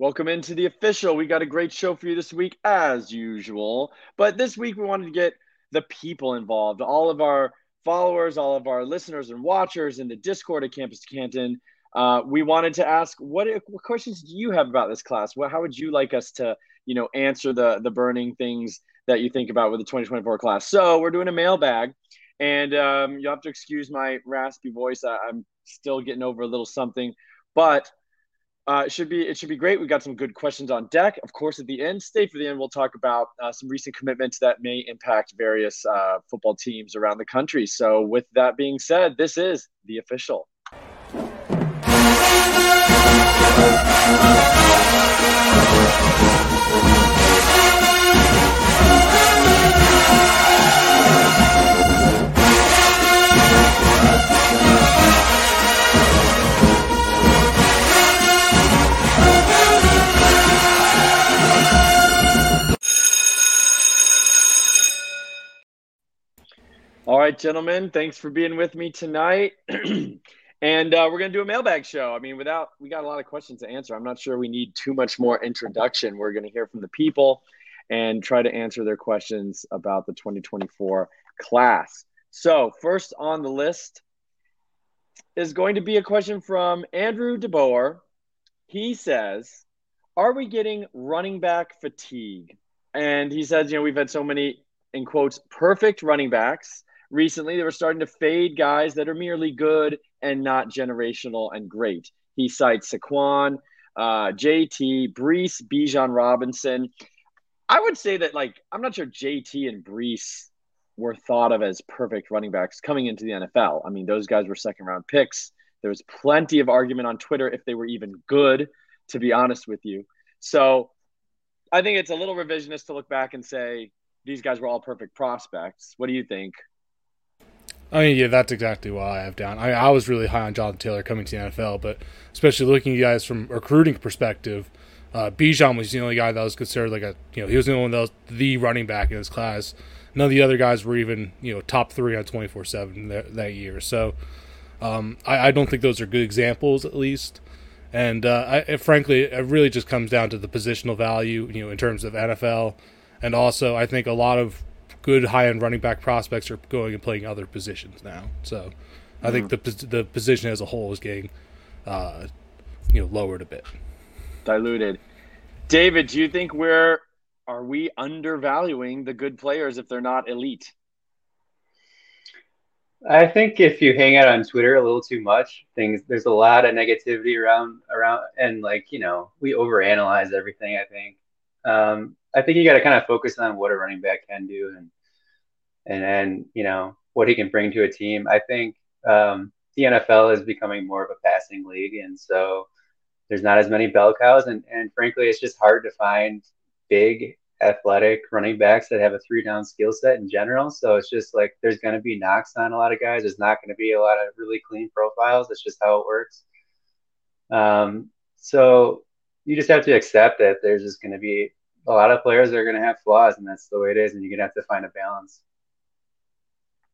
Welcome into the official. We got a great show for you this week, as usual. But this week, we wanted to get the people involved, all of our followers, all of our listeners and watchers in the Discord at Campus Canton. Uh, we wanted to ask what, what questions do you have about this class? What, how would you like us to, you know, answer the the burning things that you think about with the 2024 class? So we're doing a mailbag, and um, you'll have to excuse my raspy voice. I, I'm still getting over a little something, but uh, it should be it should be great. We've got some good questions on deck. Of course, at the end, stay for the end. We'll talk about uh, some recent commitments that may impact various uh, football teams around the country. So, with that being said, this is the official. All right, gentlemen, thanks for being with me tonight. and uh, we're going to do a mailbag show. I mean, without, we got a lot of questions to answer. I'm not sure we need too much more introduction. We're going to hear from the people and try to answer their questions about the 2024 class. So, first on the list is going to be a question from Andrew DeBoer. He says, Are we getting running back fatigue? And he says, You know, we've had so many, in quotes, perfect running backs recently they were starting to fade guys that are merely good and not generational and great. He cites Saquon, uh, JT, Breece, Bijan Robinson. I would say that like I'm not sure JT and Breece were thought of as perfect running backs coming into the NFL. I mean, those guys were second round picks. There was plenty of argument on Twitter if they were even good, to be honest with you. So I think it's a little revisionist to look back and say these guys were all perfect prospects. What do you think? I mean, yeah, that's exactly what I have down. I, I was really high on Jonathan Taylor coming to the NFL, but especially looking at you guys from recruiting perspective, uh, Bijan was the only guy that was considered like a, you know, he was the only one that was the running back in his class. None of the other guys were even, you know, top three on 24 7 that year. So um, I, I, don't think those are good examples, at least. And uh, I, frankly, it really just comes down to the positional value, you know, in terms of NFL. And also, I think a lot of good high end running back prospects are going and playing other positions now. So I mm-hmm. think the the position as a whole is getting uh, you know lowered a bit, diluted. David, do you think we're are we undervaluing the good players if they're not elite? I think if you hang out on Twitter a little too much, things there's a lot of negativity around around and like you know we overanalyze everything. I think um, I think you got to kind of focus on what a running back can do and and you know what he can bring to a team. I think um, the NFL is becoming more of a passing league, and so there's not as many bell cows, and and frankly, it's just hard to find big athletic running backs that have a three down skill set in general. So it's just like there's going to be knocks on a lot of guys. There's not going to be a lot of really clean profiles. That's just how it works. Um, so you just have to accept that there's just going to be a lot of players are going to have flaws, and that's the way it is. And you're going to have to find a balance.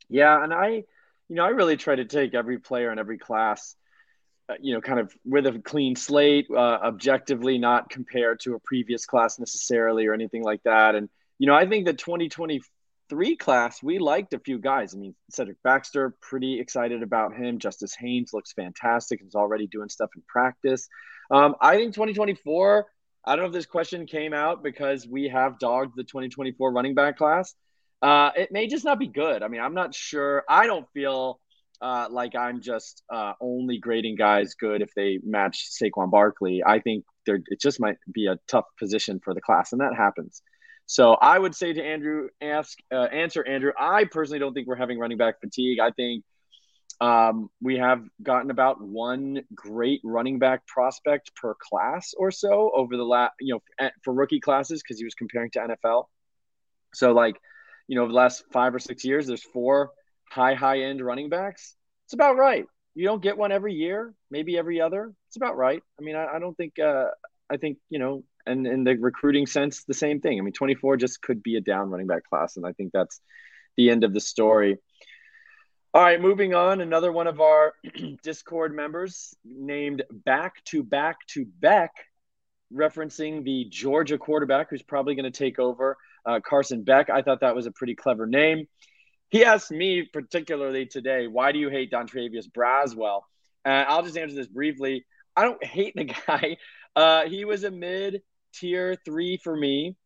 Yeah, and I, you know, I really try to take every player in every class, uh, you know, kind of with a clean slate, uh, objectively, not compared to a previous class necessarily or anything like that. And you know, I think the 2023 class, we liked a few guys. I mean, Cedric Baxter, pretty excited about him. Justice Haynes looks fantastic. He's already doing stuff in practice. Um, I think 2024 I don't know if this question came out because we have dogged the 2024 running back class. Uh, it may just not be good. I mean, I'm not sure. I don't feel uh, like I'm just uh, only grading guys good if they match Saquon Barkley. I think there it just might be a tough position for the class, and that happens. So I would say to Andrew, ask uh, answer Andrew. I personally don't think we're having running back fatigue. I think um, we have gotten about one great running back prospect per class or so over the last, you know, for rookie classes because he was comparing to NFL. So, like, you know, over the last five or six years, there's four high, high end running backs. It's about right. You don't get one every year, maybe every other. It's about right. I mean, I, I don't think, uh, I think, you know, and in the recruiting sense, the same thing. I mean, 24 just could be a down running back class. And I think that's the end of the story. All right, moving on. Another one of our Discord members named Back to Back to Beck referencing the Georgia quarterback who's probably going to take over, uh, Carson Beck. I thought that was a pretty clever name. He asked me particularly today, why do you hate Dontravius Braswell? And I'll just answer this briefly. I don't hate the guy. Uh, he was a mid tier three for me,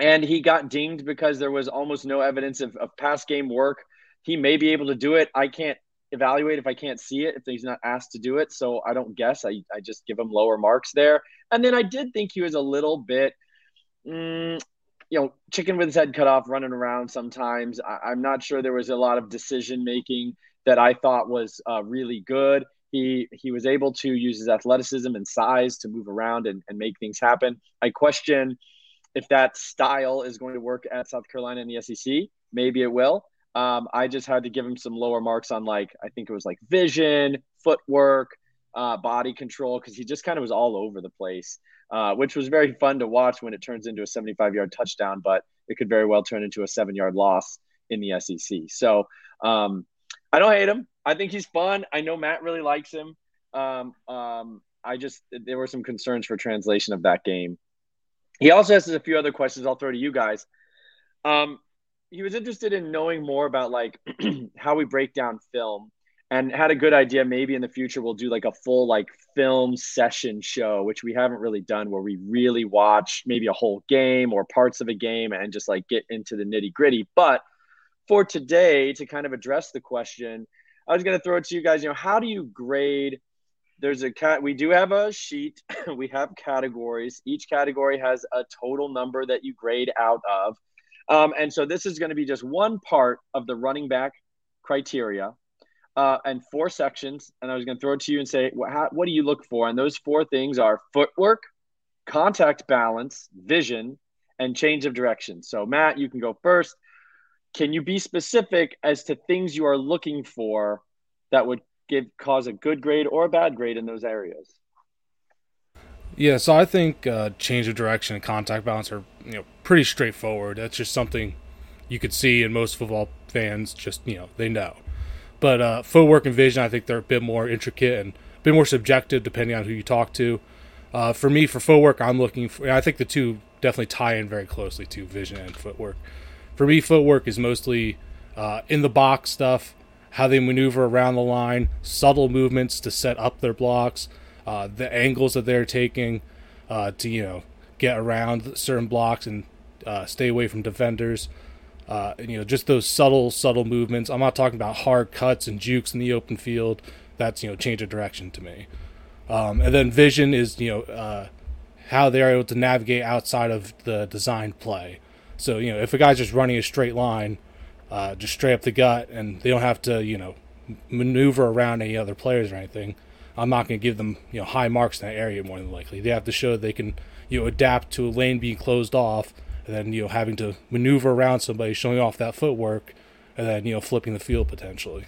and he got dinged because there was almost no evidence of, of past game work. He may be able to do it. I can't evaluate if I can't see it, if he's not asked to do it. So I don't guess. I, I just give him lower marks there. And then I did think he was a little bit, mm, you know, chicken with his head cut off, running around sometimes. I, am not sure there was a lot of decision making that I thought was uh, really good. He, he was able to use his athleticism and size to move around and, and make things happen. I question if that style is going to work at South Carolina in the SEC. Maybe it will. Um, I just had to give him some lower marks on like I think it was like vision, footwork, uh, body control because he just kind of was all over the place, uh, which was very fun to watch when it turns into a 75 yard touchdown, but it could very well turn into a seven yard loss in the SEC. So um, I don't hate him. I think he's fun. I know Matt really likes him. Um, um, I just there were some concerns for translation of that game. He also has a few other questions I'll throw to you guys. Um, he was interested in knowing more about like how we break down film and had a good idea maybe in the future we'll do like a full like film session show which we haven't really done where we really watch maybe a whole game or parts of a game and just like get into the nitty gritty but for today to kind of address the question i was going to throw it to you guys you know how do you grade there's a cat we do have a sheet we have categories. Each category has a total number that you grade out of um, and so this is going to be just one part of the running back criteria uh, and four sections. And I was going to throw it to you and say, what, how, what do you look for? And those four things are footwork, contact balance, vision, and change of direction. So, Matt, you can go first. Can you be specific as to things you are looking for that would give cause a good grade or a bad grade in those areas? Yeah, so I think uh, change of direction and contact balance are you know pretty straightforward. That's just something you could see, and most football fans just you know they know. But uh, footwork and vision, I think they're a bit more intricate and a bit more subjective depending on who you talk to. Uh, for me, for footwork, I'm looking for. I think the two definitely tie in very closely to vision and footwork. For me, footwork is mostly uh, in the box stuff, how they maneuver around the line, subtle movements to set up their blocks uh, the angles that they're taking uh, to you know get around certain blocks and uh, stay away from defenders. Uh, and, you know, just those subtle, subtle movements. I'm not talking about hard cuts and jukes in the open field. That's you know change of direction to me. Um, and then vision is you know uh, how they're able to navigate outside of the designed play. So you know if a guy's just running a straight line, uh, just straight up the gut, and they don't have to you know maneuver around any other players or anything. I'm not going to give them you know high marks in that area more than likely. They have to show they can you know adapt to a lane being closed off, and then you know having to maneuver around somebody, showing off that footwork, and then you know flipping the field potentially.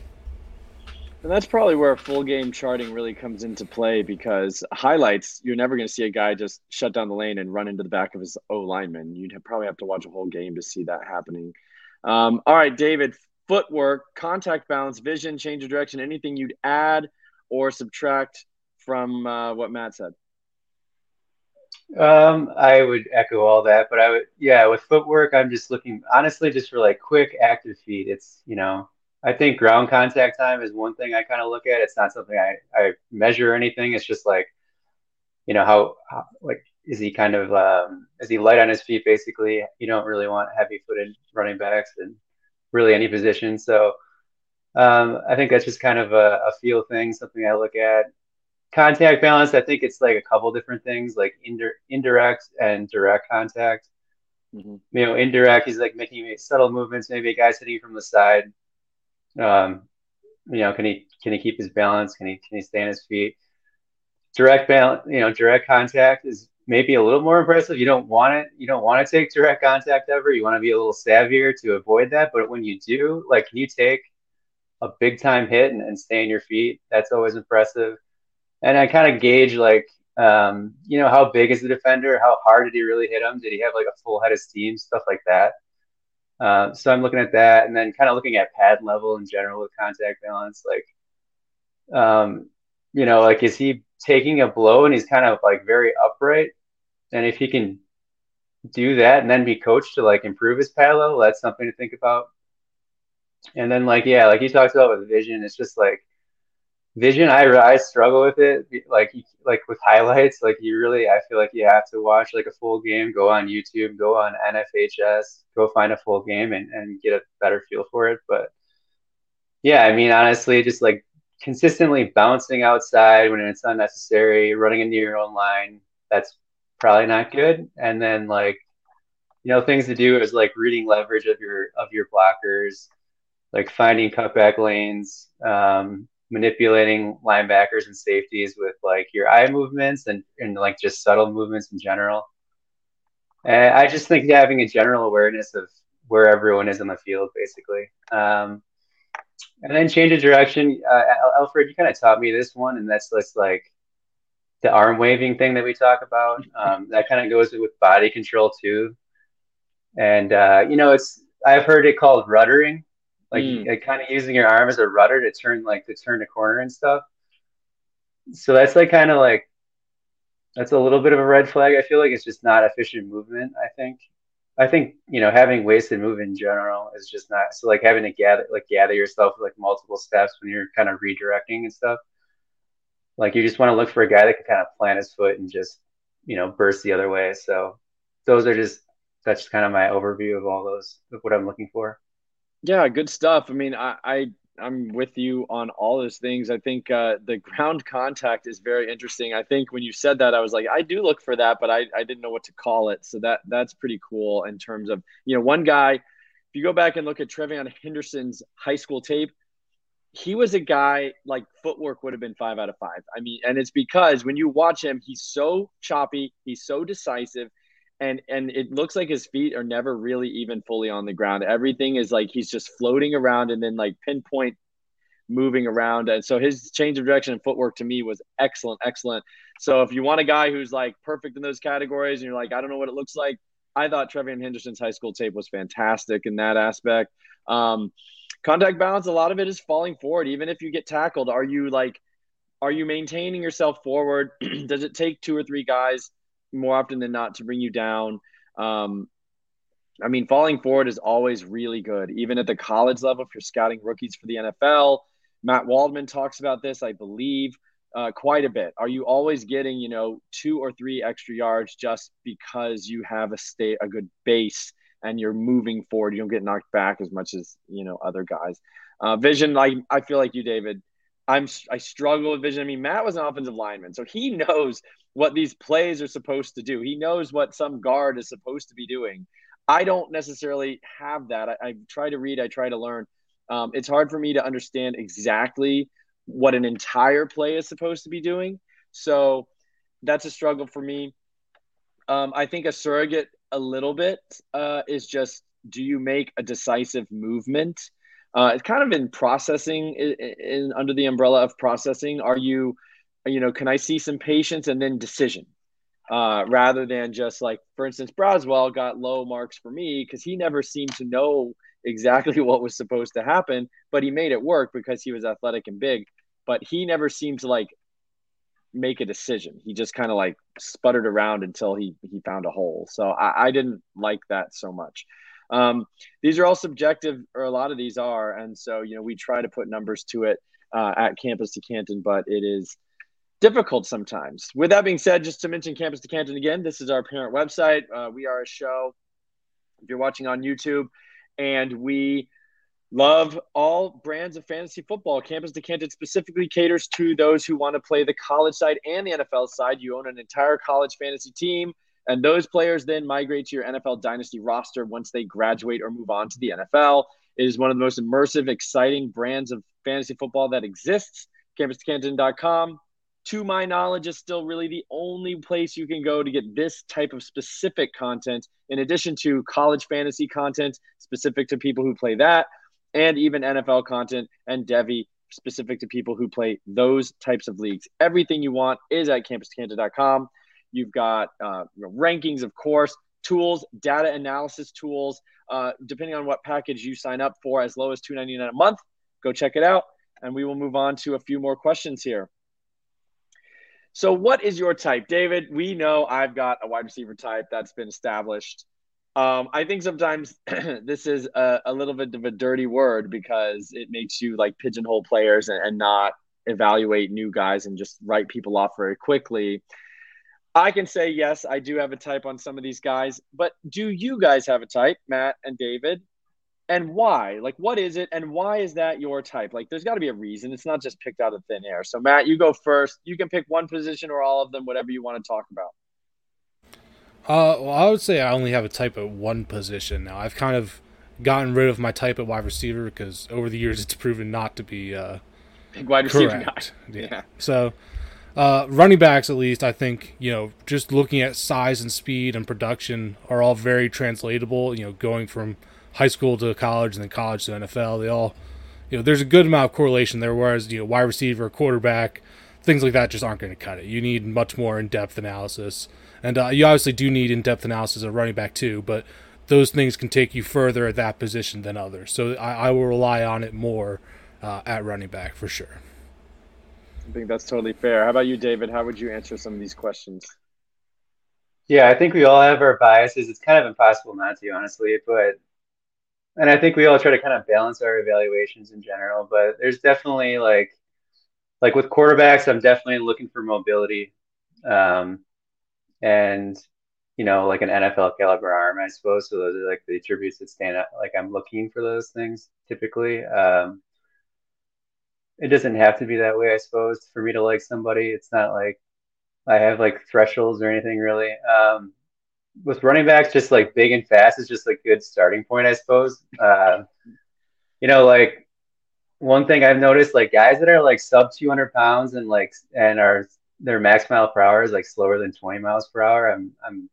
And that's probably where full game charting really comes into play because highlights, you're never going to see a guy just shut down the lane and run into the back of his O lineman. You'd probably have to watch a whole game to see that happening. Um, all right, David, footwork, contact balance, vision, change of direction, anything you'd add or subtract from uh, what Matt said? Um, I would echo all that, but I would, yeah, with footwork, I'm just looking honestly just for like quick active feet. It's, you know, I think ground contact time is one thing I kind of look at. It's not something I, I measure or anything. It's just like, you know, how, how like, is he kind of, um, is he light on his feet? Basically, you don't really want heavy footed running backs in really any position. So, um, I think that's just kind of a, a, feel thing, something I look at. Contact balance, I think it's like a couple different things, like indir- indirect and direct contact. Mm-hmm. You know, indirect, he's like making subtle movements. Maybe a guy's hitting from the side. Um, you know, can he can he keep his balance? Can he can he stay on his feet? Direct balance, you know, direct contact is maybe a little more impressive. You don't want it. You don't want to take direct contact ever. You want to be a little savvier to avoid that. But when you do, like, can you take a big time hit and, and stay on your feet. That's always impressive. And I kind of gauge like, um, you know, how big is the defender? How hard did he really hit him? Did he have like a full head of steam? Stuff like that. Uh, so I'm looking at that, and then kind of looking at pad level in general with contact balance. Like, um, you know, like is he taking a blow and he's kind of like very upright. And if he can do that and then be coached to like improve his pad level, that's something to think about. And then like yeah, like he talks about with vision, it's just like vision. I I struggle with it. Like like with highlights, like you really I feel like you have to watch like a full game, go on YouTube, go on NFHS, go find a full game and and get a better feel for it. But yeah, I mean honestly, just like consistently bouncing outside when it's unnecessary, running into your own line, that's probably not good. And then like, you know, things to do is like reading leverage of your of your blockers, like finding cutback lanes, um, manipulating linebackers and safeties with like your eye movements and, and like just subtle movements in general. And I just think having a general awareness of where everyone is on the field, basically. Um, and then change of direction. Uh, Alfred, you kind of taught me this one, and that's just like the arm waving thing that we talk about. Um, that kind of goes with body control too. And uh, you know, it's I've heard it called ruddering, like, mm. like kind of using your arm as a rudder to turn like to turn the corner and stuff. So that's like kind of like that's a little bit of a red flag. I feel like it's just not efficient movement. I think I think you know having wasted move in general is just not so like having to gather like gather yourself with, like multiple steps when you're kind of redirecting and stuff. Like you just want to look for a guy that can kind of plant his foot and just you know burst the other way. So those are just that's kind of my overview of all those of what I'm looking for. Yeah, good stuff. I mean, I, I I'm with you on all those things. I think uh, the ground contact is very interesting. I think when you said that, I was like, I do look for that, but I, I didn't know what to call it. So that that's pretty cool in terms of you know one guy. If you go back and look at TreVeyon Henderson's high school tape, he was a guy like footwork would have been five out of five. I mean, and it's because when you watch him, he's so choppy, he's so decisive, and and it looks like his feet are never really even fully on the ground. Everything is like he's just floating around and then like pinpoint moving around. And so his change of direction and footwork to me was excellent, excellent. So if you want a guy who's like perfect in those categories and you're like, I don't know what it looks like, I thought TreVeyon Henderson's high school tape was fantastic in that aspect. Um, contact balance, a lot of it is falling forward. Even if you get tackled, are you like, are you maintaining yourself forward? Does it take two or three guys more often than not to bring you down. Um, I mean, falling forward is always really good, even at the college level if you're scouting rookies for the NFL. Matt Waldman talks about this, I believe, uh, quite a bit. Are you always getting, you know, two or three extra yards just because you have a state a good base and you're moving forward? You don't get knocked back as much as you know other guys. Uh, vision, like I feel like you, David. I'm I struggle with vision. I mean, Matt was an offensive lineman, so he knows what these plays are supposed to do. He knows what some guard is supposed to be doing. I don't necessarily have that. I, I try to read, I try to learn. Um, it's hard for me to understand exactly what an entire play is supposed to be doing. So that's a struggle for me. Um, I think a surrogate a little bit uh, is just do you make a decisive movement? Uh, it's kind of in processing, in, in, under the umbrella of processing. Are you, you know, can I see some patience and then decision, uh, rather than just like, for instance, Braswell got low marks for me because he never seemed to know exactly what was supposed to happen, but he made it work because he was athletic and big. But he never seemed to like make a decision. He just kind of like sputtered around until he he found a hole. So I, I didn't like that so much. Um, these are all subjective, or a lot of these are, and so you know we try to put numbers to it uh, at Campus to Canton, but it is difficult sometimes. With that being said, just to mention Campus to Canton again, this is our parent website. Uh, we are a show. If you're watching on YouTube, and we love all brands of fantasy football. Campus to Canton specifically caters to those who want to play the college side and the NFL side. You own an entire college fantasy team. And those players then migrate to your NFL dynasty roster once they graduate or move on to the NFL. It is one of the most immersive, exciting brands of fantasy football that exists. CampusCanton.com, to my knowledge, is still really the only place you can go to get this type of specific content, in addition to college fantasy content specific to people who play that, and even NFL content and devy specific to people who play those types of leagues. Everything you want is at CampusCanton.com. You've got uh, you know, rankings, of course, tools, data analysis tools. Uh, depending on what package you sign up for, as low as two ninety nine a month. Go check it out, and we will move on to a few more questions here. So, what is your type, David? We know I've got a wide receiver type that's been established. Um, I think sometimes this is a, a, little bit of a dirty word because it makes you like pigeonhole players and, and not evaluate new guys and just write people off very quickly. I can say yes, I do have a type on some of these guys, but do you guys have a type, Matt and David? and why? Like, what is it, and why is that your type? Like, there's got to be a reason. It's not just picked out of thin air. So, Matt, you go first. You can pick one position or all of them, whatever you want to talk about. Uh, well, I would say I only have a type at one position now. I've kind of gotten rid of my type at wide receiver because over the years it's proven not to be uh, Big wide receiver correct. guy. Yeah. yeah. So, uh, running backs, at least, I think you know, just looking at size and speed and production are all very translatable. You know, going from high school to college and then college to NFL. They all, you know, there's a good amount of correlation there. Whereas you know, wide receiver, quarterback, things like that just aren't going to cut it. You need much more in-depth analysis, and uh, you obviously do need in-depth analysis of running back too. But those things can take you further at that position than others. So I, I will rely on it more uh, at running back for sure. I think that's totally fair. How about you, David? How would you answer some of these questions? Yeah, I think we all have our biases. It's kind of impossible not to, honestly. But and I think we all try to kind of balance our evaluations in general, but there's definitely like like with quarterbacks, I'm definitely looking for mobility. Um, and you know, like an NFL caliber arm, I suppose. So those are like the attributes that stand out. Like I'm looking for those things typically. Um, it doesn't have to be that way, I suppose, for me to like somebody. It's not like I have like thresholds or anything really. Um, with running backs, just like big and fast is just a good starting point, I suppose. Uh, you know, like one thing I've noticed, like guys that are like sub 200 pounds and like and are their max mile per hour is like slower than 20 miles per hour. I'm I'm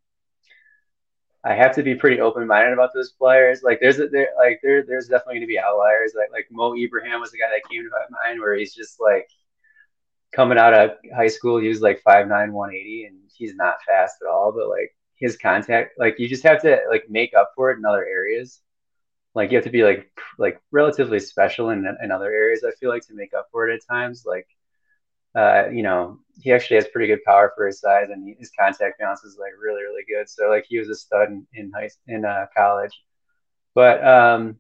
I have to be pretty open minded about those players. Like there's a, there like there there's definitely going to be outliers. Like like Mo Ibrahim was the guy that came to my mind where he's just like coming out of high school, he was like 5'9", 180, and he's not fast at all. But like his contact like you just have to like make up for it in other areas like you have to be like like relatively special in, in other areas i feel like to make up for it at times like uh you know he actually has pretty good power for his size and his contact balance is like really really good. So like he was a stud in, in high in uh, college. But um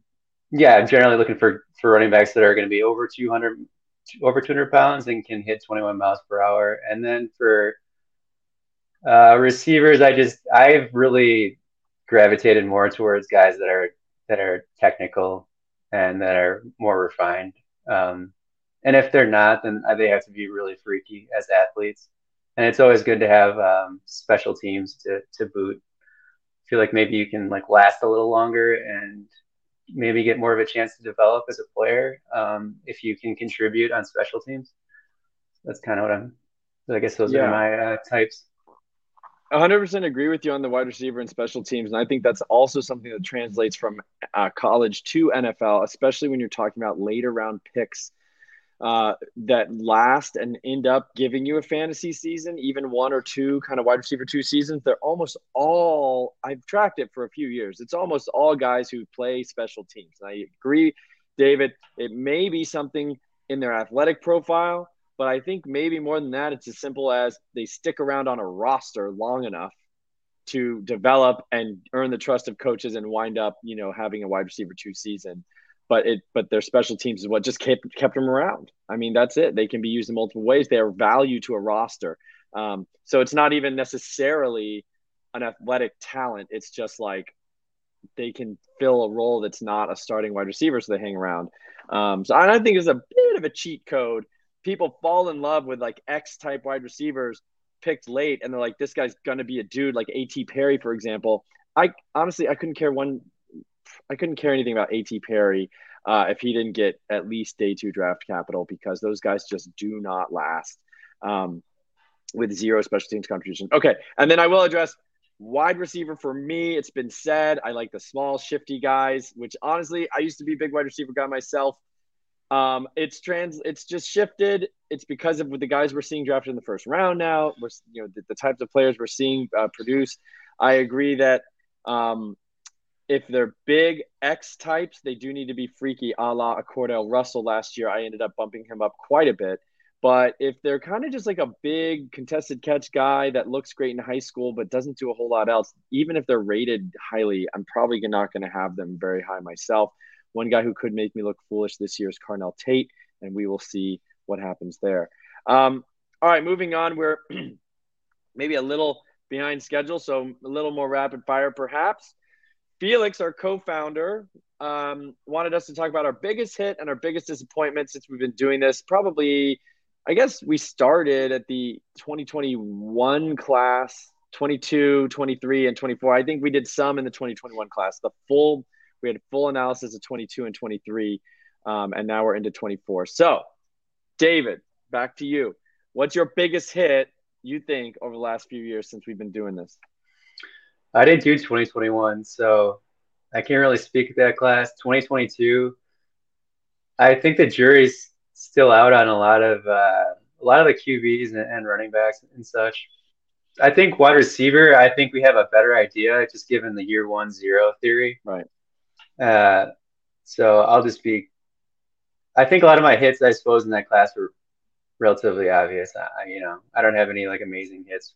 yeah i'm generally looking for for running backs that are going to be over 200 over 200 pounds and can hit 21 miles per hour. And then for uh, receivers, I just I've really gravitated more towards guys that are that are technical and that are more refined. Um, and if they're not, then they have to be really freaky as athletes. And it's always good to have um, special teams to to boot. I feel like maybe you can like last a little longer and maybe get more of a chance to develop as a player um, if you can contribute on special teams. That's kind of what I'm. I guess those yeah. are my uh, types. 100% agree with you on the wide receiver and special teams. And I think that's also something that translates from uh, college to NFL, especially when you're talking about later round picks uh, that last and end up giving you a fantasy season, even one or two kind of wide receiver two seasons. They're almost all, I've tracked it for a few years. It's almost all guys who play special teams. And I agree, David, it may be something in their athletic profile but I think maybe more than that, it's as simple as they stick around on a roster long enough to develop and earn the trust of coaches and wind up, you know, having a wide receiver two season. But it, but their special teams is what just kept kept them around. I mean, that's it. They can be used in multiple ways. They are value to a roster. Um, so it's not even necessarily an athletic talent. It's just like they can fill a role that's not a starting wide receiver, so they hang around. Um, so I think it's a bit of a cheat code people fall in love with like X type wide receivers picked late, and they're like, this guy's gonna be a dude like A.T. Perry, for example. I honestly I couldn't care one, I couldn't care anything about A.T. Perry uh, if he didn't get at least day two draft capital because those guys just do not last um, with zero special teams contribution. Okay, and then I will address wide receiver for me. It's been said I like the small, shifty guys, which honestly I used to be a big wide receiver guy myself. Um, it's trans. It's just shifted. It's because of the guys we're seeing drafted in the first round now. We're you know the, the types of players we're seeing uh, produce. I agree that um, if they're big X types, they do need to be freaky, a la a Cordale Russell last year. I ended up bumping him up quite a bit. But if they're kind of just like a big contested catch guy that looks great in high school but doesn't do a whole lot else, even if they're rated highly, I'm probably not going to have them very high myself. One guy who could make me look foolish this year is Carnell Tate, and we will see what happens there. Um, all right, moving on. We're maybe a little behind schedule, so a little more rapid fire perhaps. Felix, our co founder, um, wanted us to talk about our biggest hit and our biggest disappointment since we've been doing this. Probably, I guess we started at the 2021 class, 22, 23, and 24. I think we did some in the 2021 class. The full, we had full analysis of 22 and 23, um, and now we're into 24. So, David, back to you. What's your biggest hit you think over the last few years since we've been doing this? I didn't do 2021, so I can't really speak to that class. 2022, I think the jury's still out on a lot of uh, a lot of the QBs and, and running backs and such. I think wide receiver. I think we have a better idea, just given the year one zero theory. Right. Uh, so I'll just be. I think a lot of my hits, I suppose, in that class were relatively obvious. I, you know, I don't have any like amazing hits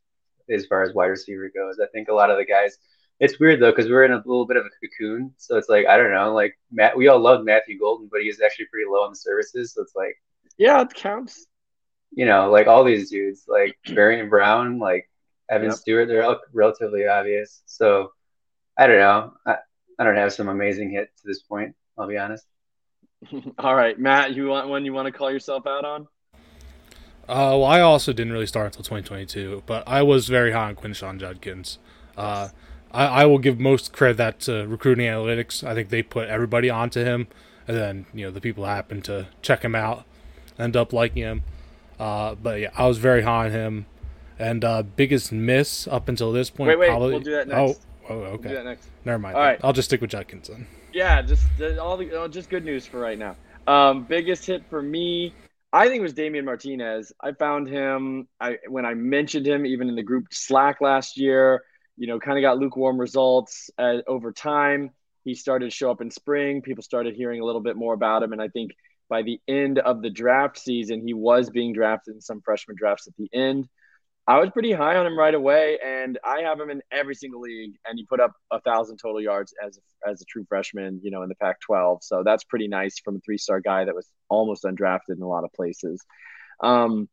as far as wide receiver goes. I think a lot of the guys. It's weird though because we're in a little bit of a cocoon, so it's like I don't know. Like Matt, we all love Matthew Golden, but he is actually pretty low on the services. So it's like, yeah, it counts. You know, like all these dudes, like Barian Brown, like Evan yep. Stewart, they're all relatively obvious. So I don't know. I, I don't have some amazing hit to this point. I'll be honest. all right, Matt, you want one you want to call yourself out on? Uh, well, I also didn't really start until 2022, but I was very high on Quinshon Judkins. Uh, I, I, will give most credit that to recruiting analytics. I think they put everybody onto him, and then you know the people happen to check him out, end up liking him. Uh, but yeah, I was very high on him. And uh, biggest miss up until this point. Wait, wait, probably, we'll do that next. Oh, oh okay. We'll next. Never mind. All right, I'll just stick with Judkins then. Yeah, just all the oh, just good news for right now. Um, biggest hit for me I think it was Damien Martinez. I found him I when I mentioned him even in the group Slack last year. You know, kind of got lukewarm results uh, over time. He started to show up in spring. People started hearing a little bit more about him, and I think by the end of the draft season, he was being drafted in some freshman drafts at the end. I was pretty high on him right away, and I have him in every single league. And he put up a thousand total yards as a, as a true freshman, you know, in the Pac-12. So that's pretty nice from a three-star guy that was almost undrafted in a lot of places. Um,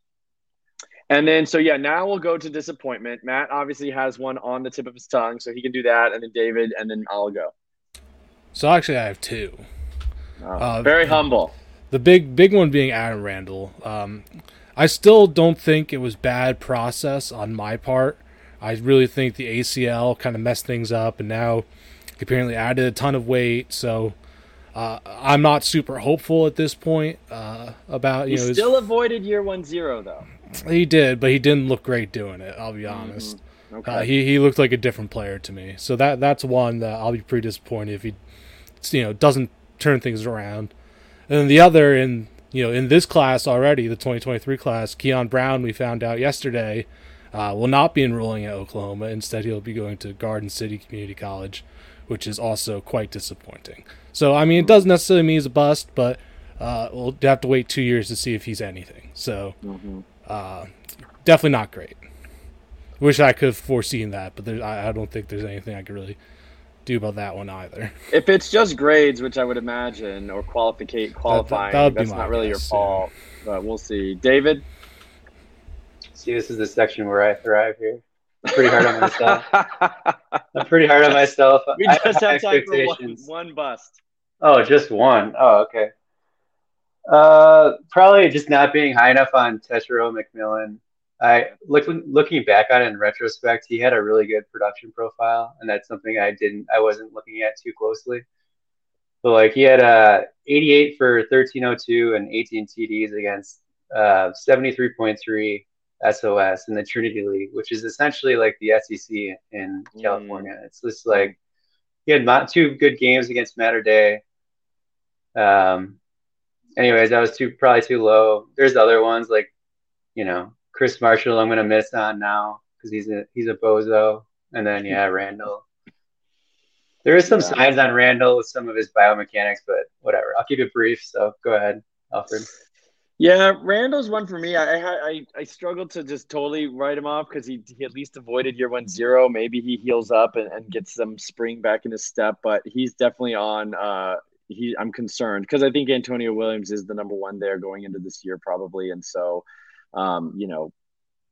and then, so yeah, now we'll go to disappointment. Matt obviously has one on the tip of his tongue, so he can do that, and then David, and then I'll go. So actually, I have two. Oh, uh, very humble. The big, big one being Adam Randall. Um, I still don't think it was bad process on my part. I really think the ACL kind of messed things up, and now apparently added a ton of weight. So uh, I'm not super hopeful at this point uh, about you he know. Still his... avoided year one zero though. He did, but he didn't look great doing it. I'll be mm-hmm. honest. Mm-hmm. Okay. Uh, he he looked like a different player to me. So that that's one that I'll be pretty disappointed if he, you know, doesn't turn things around. And then the other, in you know, in this class already, the 2023 class, Keon Brown, we found out yesterday, uh, will not be enrolling at Oklahoma. Instead, he'll be going to Garden City Community College, which is also quite disappointing. So, I mean, it doesn't necessarily mean he's a bust, but uh, we'll have to wait two years to see if he's anything. So, mm-hmm. uh, definitely not great. Wish I could have foreseen that, but I, I don't think there's anything I could really do about that one either. If it's just grades, which I would imagine, or qualificate qualifying, that, that, that's not really guess, your fault. Yeah. But we'll see. David. See, this is the section where I thrive here. I'm pretty hard on myself. I'm pretty hard on myself. We just have time for one, one bust. Oh, just one. Oh, okay. Uh, probably just not being high enough on Tetairoa McMillan. I look, looking back on it in retrospect, he had a really good production profile, and that's something I didn't, I wasn't looking at too closely. But like he had uh, 88 for 1302 and 18 TDs against uh, 73.3 SOS in the Trinity League, which is essentially like the SEC in mm. California. It's just like he had not two good games against Mater Dei. Um, anyways, that was too probably too low. There's other ones like, you know, Chris Marshall, I'm gonna miss on now because he's a he's a bozo. And then yeah, Randall. There is some yeah. signs on Randall with some of his biomechanics, but whatever. I'll keep it brief. So go ahead, Alfred. Yeah, Randall's one for me. I I I struggled to just totally write him off because he, he at least avoided year one zero. Maybe he heals up and, and gets some spring back in his step, but he's definitely on. Uh, he I'm concerned because I think Antonio Williams is the number one there going into this year probably, and so, um, you know,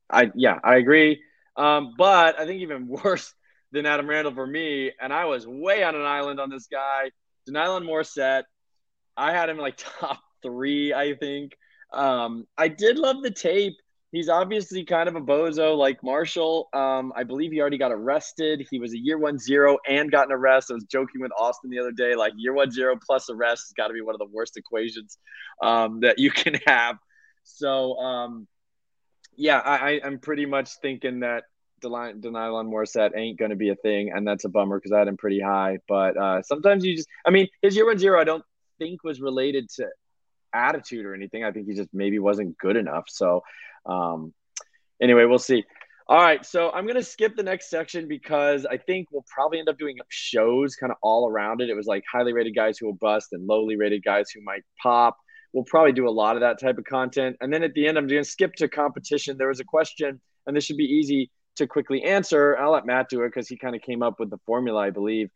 I yeah I agree. Um, but I think even worse than Adam Randall for me, and I was way on an island on this guy, De'Nylon Morrissette. I had him like top three, I think. Um, I did love the tape. He's obviously kind of a bozo like Marshall. Um, I believe he already got arrested. He was a year one zero and got an arrest. I was joking with Austin the other day, like year one zero plus arrest has got to be one of the worst equations um, that you can have. So, um, yeah, I, I'm pretty much thinking that De'Nylon Morrissette ain't going to be a thing, and that's a bummer because I had him pretty high. But uh, sometimes you just, I mean, his year one zero, I don't think was related to attitude or anything. I think he just maybe wasn't good enough. So, um, anyway, we'll see. All right, so I'm gonna skip the next section because I think we'll probably end up doing shows kind of all around it. It was like highly rated guys who will bust and lowly rated guys who might pop. We'll probably do a lot of that type of content. And then at the end, I'm gonna skip to competition. There was a question, and this should be easy to quickly answer. I'll let Matt do it because he kind of came up with the formula, I believe.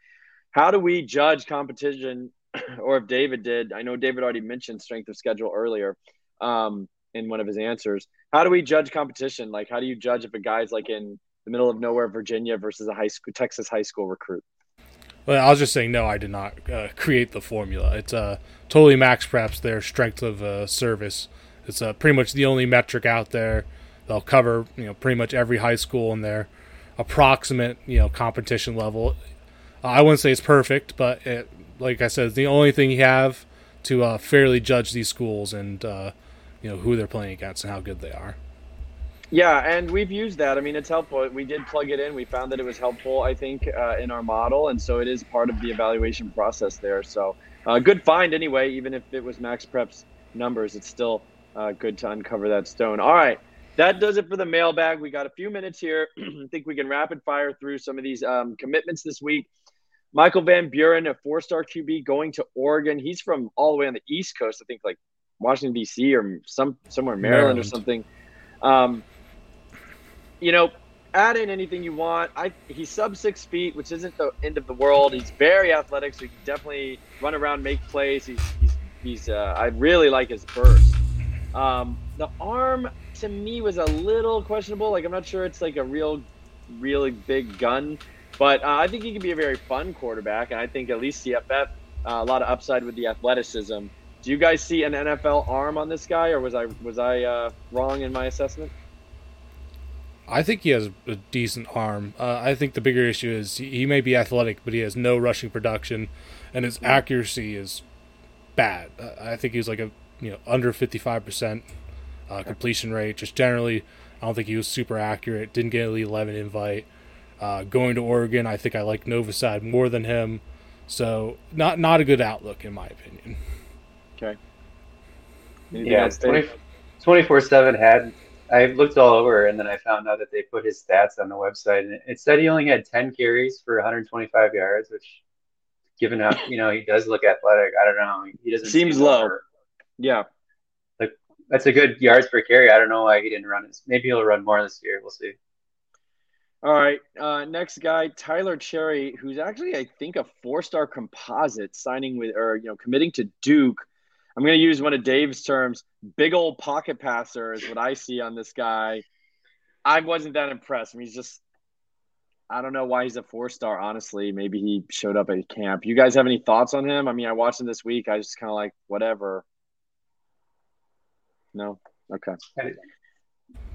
How do we judge competition or if David did, I know David already mentioned strength of schedule earlier um, in one of his answers. How do we judge competition? Like, how do you judge if a guy's like in the middle of nowhere, Virginia versus a high school, Texas high school recruit? Well, I was just saying, no, I did not uh, create the formula. It's uh, totally max MaxPreps their strength of uh, service. It's uh, pretty much the only metric out there. They'll cover, you know, pretty much every high school in their approximate, you know, competition level. I wouldn't say it's perfect, but it like I said, the only thing you have to uh, fairly judge these schools and uh, you know who they're playing against and how good they are. Yeah, and we've used that. I mean, it's helpful. We did plug it in. We found that it was helpful, I think, uh, in our model, and so it is part of the evaluation process there. So, uh, good find anyway. Even if it was Max Prep's numbers, it's still uh, good to uncover that stone. All right, that does it for the mailbag. We got a few minutes here. I think we can rapid fire through some of these um, commitments this week. Michael Van Buren, a four star QB, going to Oregon. He's from all the way on the East Coast, I think like Washington, D.C. or some somewhere in Maryland, Maryland. or something. Um, you know, add in anything you want. I he's sub six feet, which isn't the end of the world. He's very athletic, so he can definitely run around, make plays. He's he's, he's uh, I really like his burst. Um, the arm to me was a little questionable. Like I'm not sure it's like a real, really big gun. But uh, I think he can be a very fun quarterback, and I think at least CFF uh, a lot of upside with the athleticism. Do you guys see an NFL arm on this guy, or was I was I uh, wrong in my assessment? I think he has a decent arm. Uh, I think the bigger issue is he may be athletic, but he has no rushing production, and his accuracy is bad. I think he's like a you know under fifty five percent uh, completion rate. Just generally, I don't think he was super accurate. Didn't get an eleven invite. Uh, going to Oregon, I think I like Novosad more than him. So not not a good outlook in my opinion. Okay. Anything yeah, 24 7 had. I looked all over and then I found out that they put his stats on the website and it said he only had 10 carries for 125 yards, which, given how, you know, he does look athletic, I don't know. He doesn't seems low. Over. Yeah. Like, that's a good yards per carry. I don't know why he didn't run it. Maybe he'll run more this year. We'll see. All right, uh, next guy, Tyler Cherry, who's actually I think a four-star composite, signing with or you know committing to Duke. I'm going to use one of Dave's terms, big old pocket passer is what I see on this guy. I wasn't that impressed. I mean, he's just I don't know why he's a four-star. Honestly, maybe he showed up at camp. You guys have any thoughts on him? I mean, I watched him this week. I just kind of like whatever. No, okay.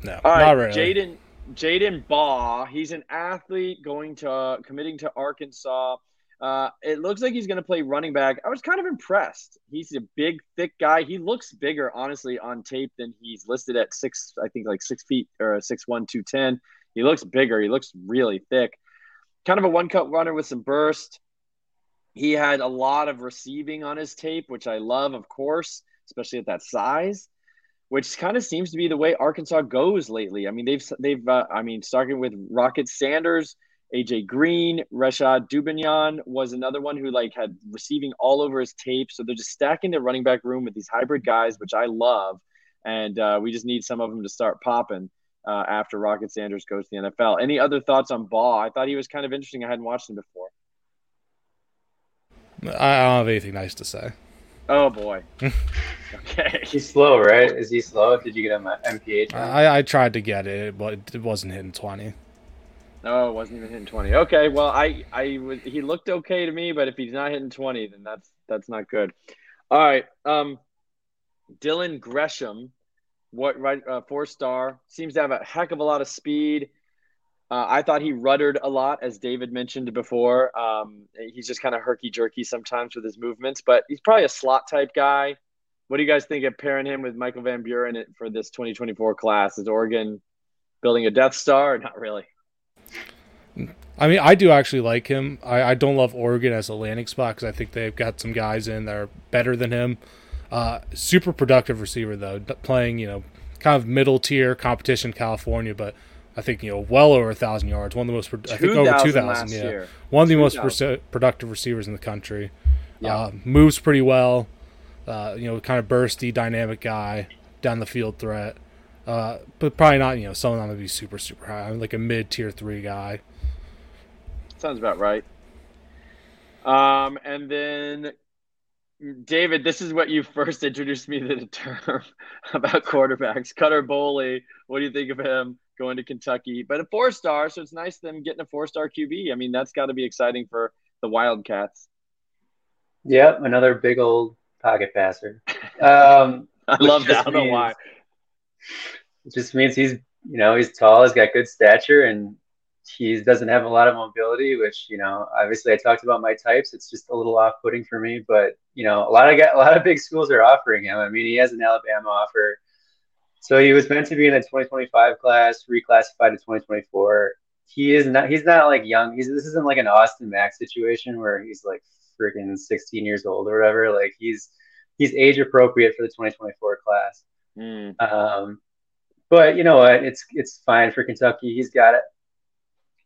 No, all right, really. Jadan. Jadan Baugh, he's an athlete going to uh, committing to Arkansas. Uh, it looks like he's going to play running back. I was kind of impressed. He's a big, thick guy. He looks bigger, honestly, on tape than he's listed at six. I think like six feet or six one two ten. He looks bigger. He looks really thick. Kind of a one cut runner with some burst. He had a lot of receiving on his tape, which I love, of course, especially at that size which kind of seems to be the way Arkansas goes lately. I mean, they've they've uh, I mean, starting with Rocket Sanders, AJ Green, Rashod Dubinion was another one who like had receiving all over his tape. So they're just stacking their running back room with these hybrid guys, which I love. and uh, we just need some of them to start popping uh, after Rocket Sanders goes to the NFL. Any other thoughts on Baugh? I thought he was kind of interesting. I hadn't watched him before. I don't have anything nice to say. Oh boy. okay. He's slow, right? Is he slow? Did you get him at MPH? I, I tried to get it, but it wasn't hitting twenty. No, it wasn't even hitting twenty. Okay, well, I, I was, he looked okay to me, but if he's not hitting twenty, then that's that's not good. All right, um, Dylan Gresham, what right? Uh, four star seems to have a heck of a lot of speed. Uh, I thought he ruddered a lot, as David mentioned before. Um, he's just kind of herky jerky sometimes with his movements, but he's probably a slot type guy. What do you guys think of pairing him with Michael Van Buren for this 2024 class? Is Oregon building a Death Star not really? I mean, I do actually like him. I, I don't love Oregon as a landing spot because I think they've got some guys in that are better than him. Uh, super productive receiver though, playing you know kind of middle tier competition California, but I think you know well over a thousand yards. One of the most, I think over two thousand. Yeah, year. one of the 2, most productive receivers in the country. Yeah. Uh, moves pretty well. Uh, you know, kind of bursty, dynamic guy, down the field threat. Uh, but probably not you know someone I'm gonna be super super high. I'm like a mid tier three guy. Sounds about right. Um, and then David, this is what you first introduced me to the term about quarterbacks. Cutter Boley, what do you think of him? going to Kentucky, but a four star. So it's nice them getting a four star QB. I mean, that's got to be exciting for the Wildcats. Yep, another big old pocket passer. Um, I love that. I don't means, know why. It just means he's you know he's tall, he's got good stature, and he doesn't have a lot of mobility. Which you know, obviously, I talked about my types. It's just a little off putting for me, but you know, a lot of a lot of big schools are offering him. I mean, he has an Alabama offer. So he was meant to be in the 2025 class, reclassified to 2024. He is not. He's not like young. He's this isn't like an Austin Mack situation where he's like freaking 16 years old or whatever. Like he's he's age appropriate for the 2024 class. Mm. Um, but you know what? It's it's fine for Kentucky. He's got it.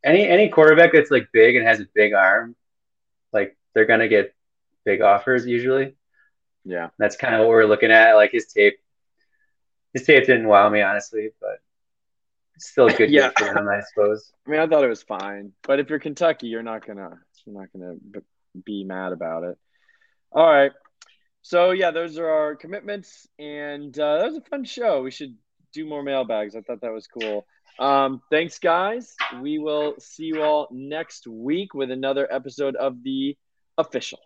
Any any quarterback that's like big and has a big arm, like they're gonna get big offers usually. Yeah, that's kind of what we're looking at. Like his tape his tape didn't wow me honestly, but it's still a good yeah. for him, I suppose. I mean, I thought it was fine, but if you're Kentucky, you're not gonna you're not gonna be mad about it. All right. So yeah, those are our commitments, and uh, that was a fun show. We should do more mailbags. I thought that was cool. Um, thanks, guys. We will see you all next week with another episode of the official.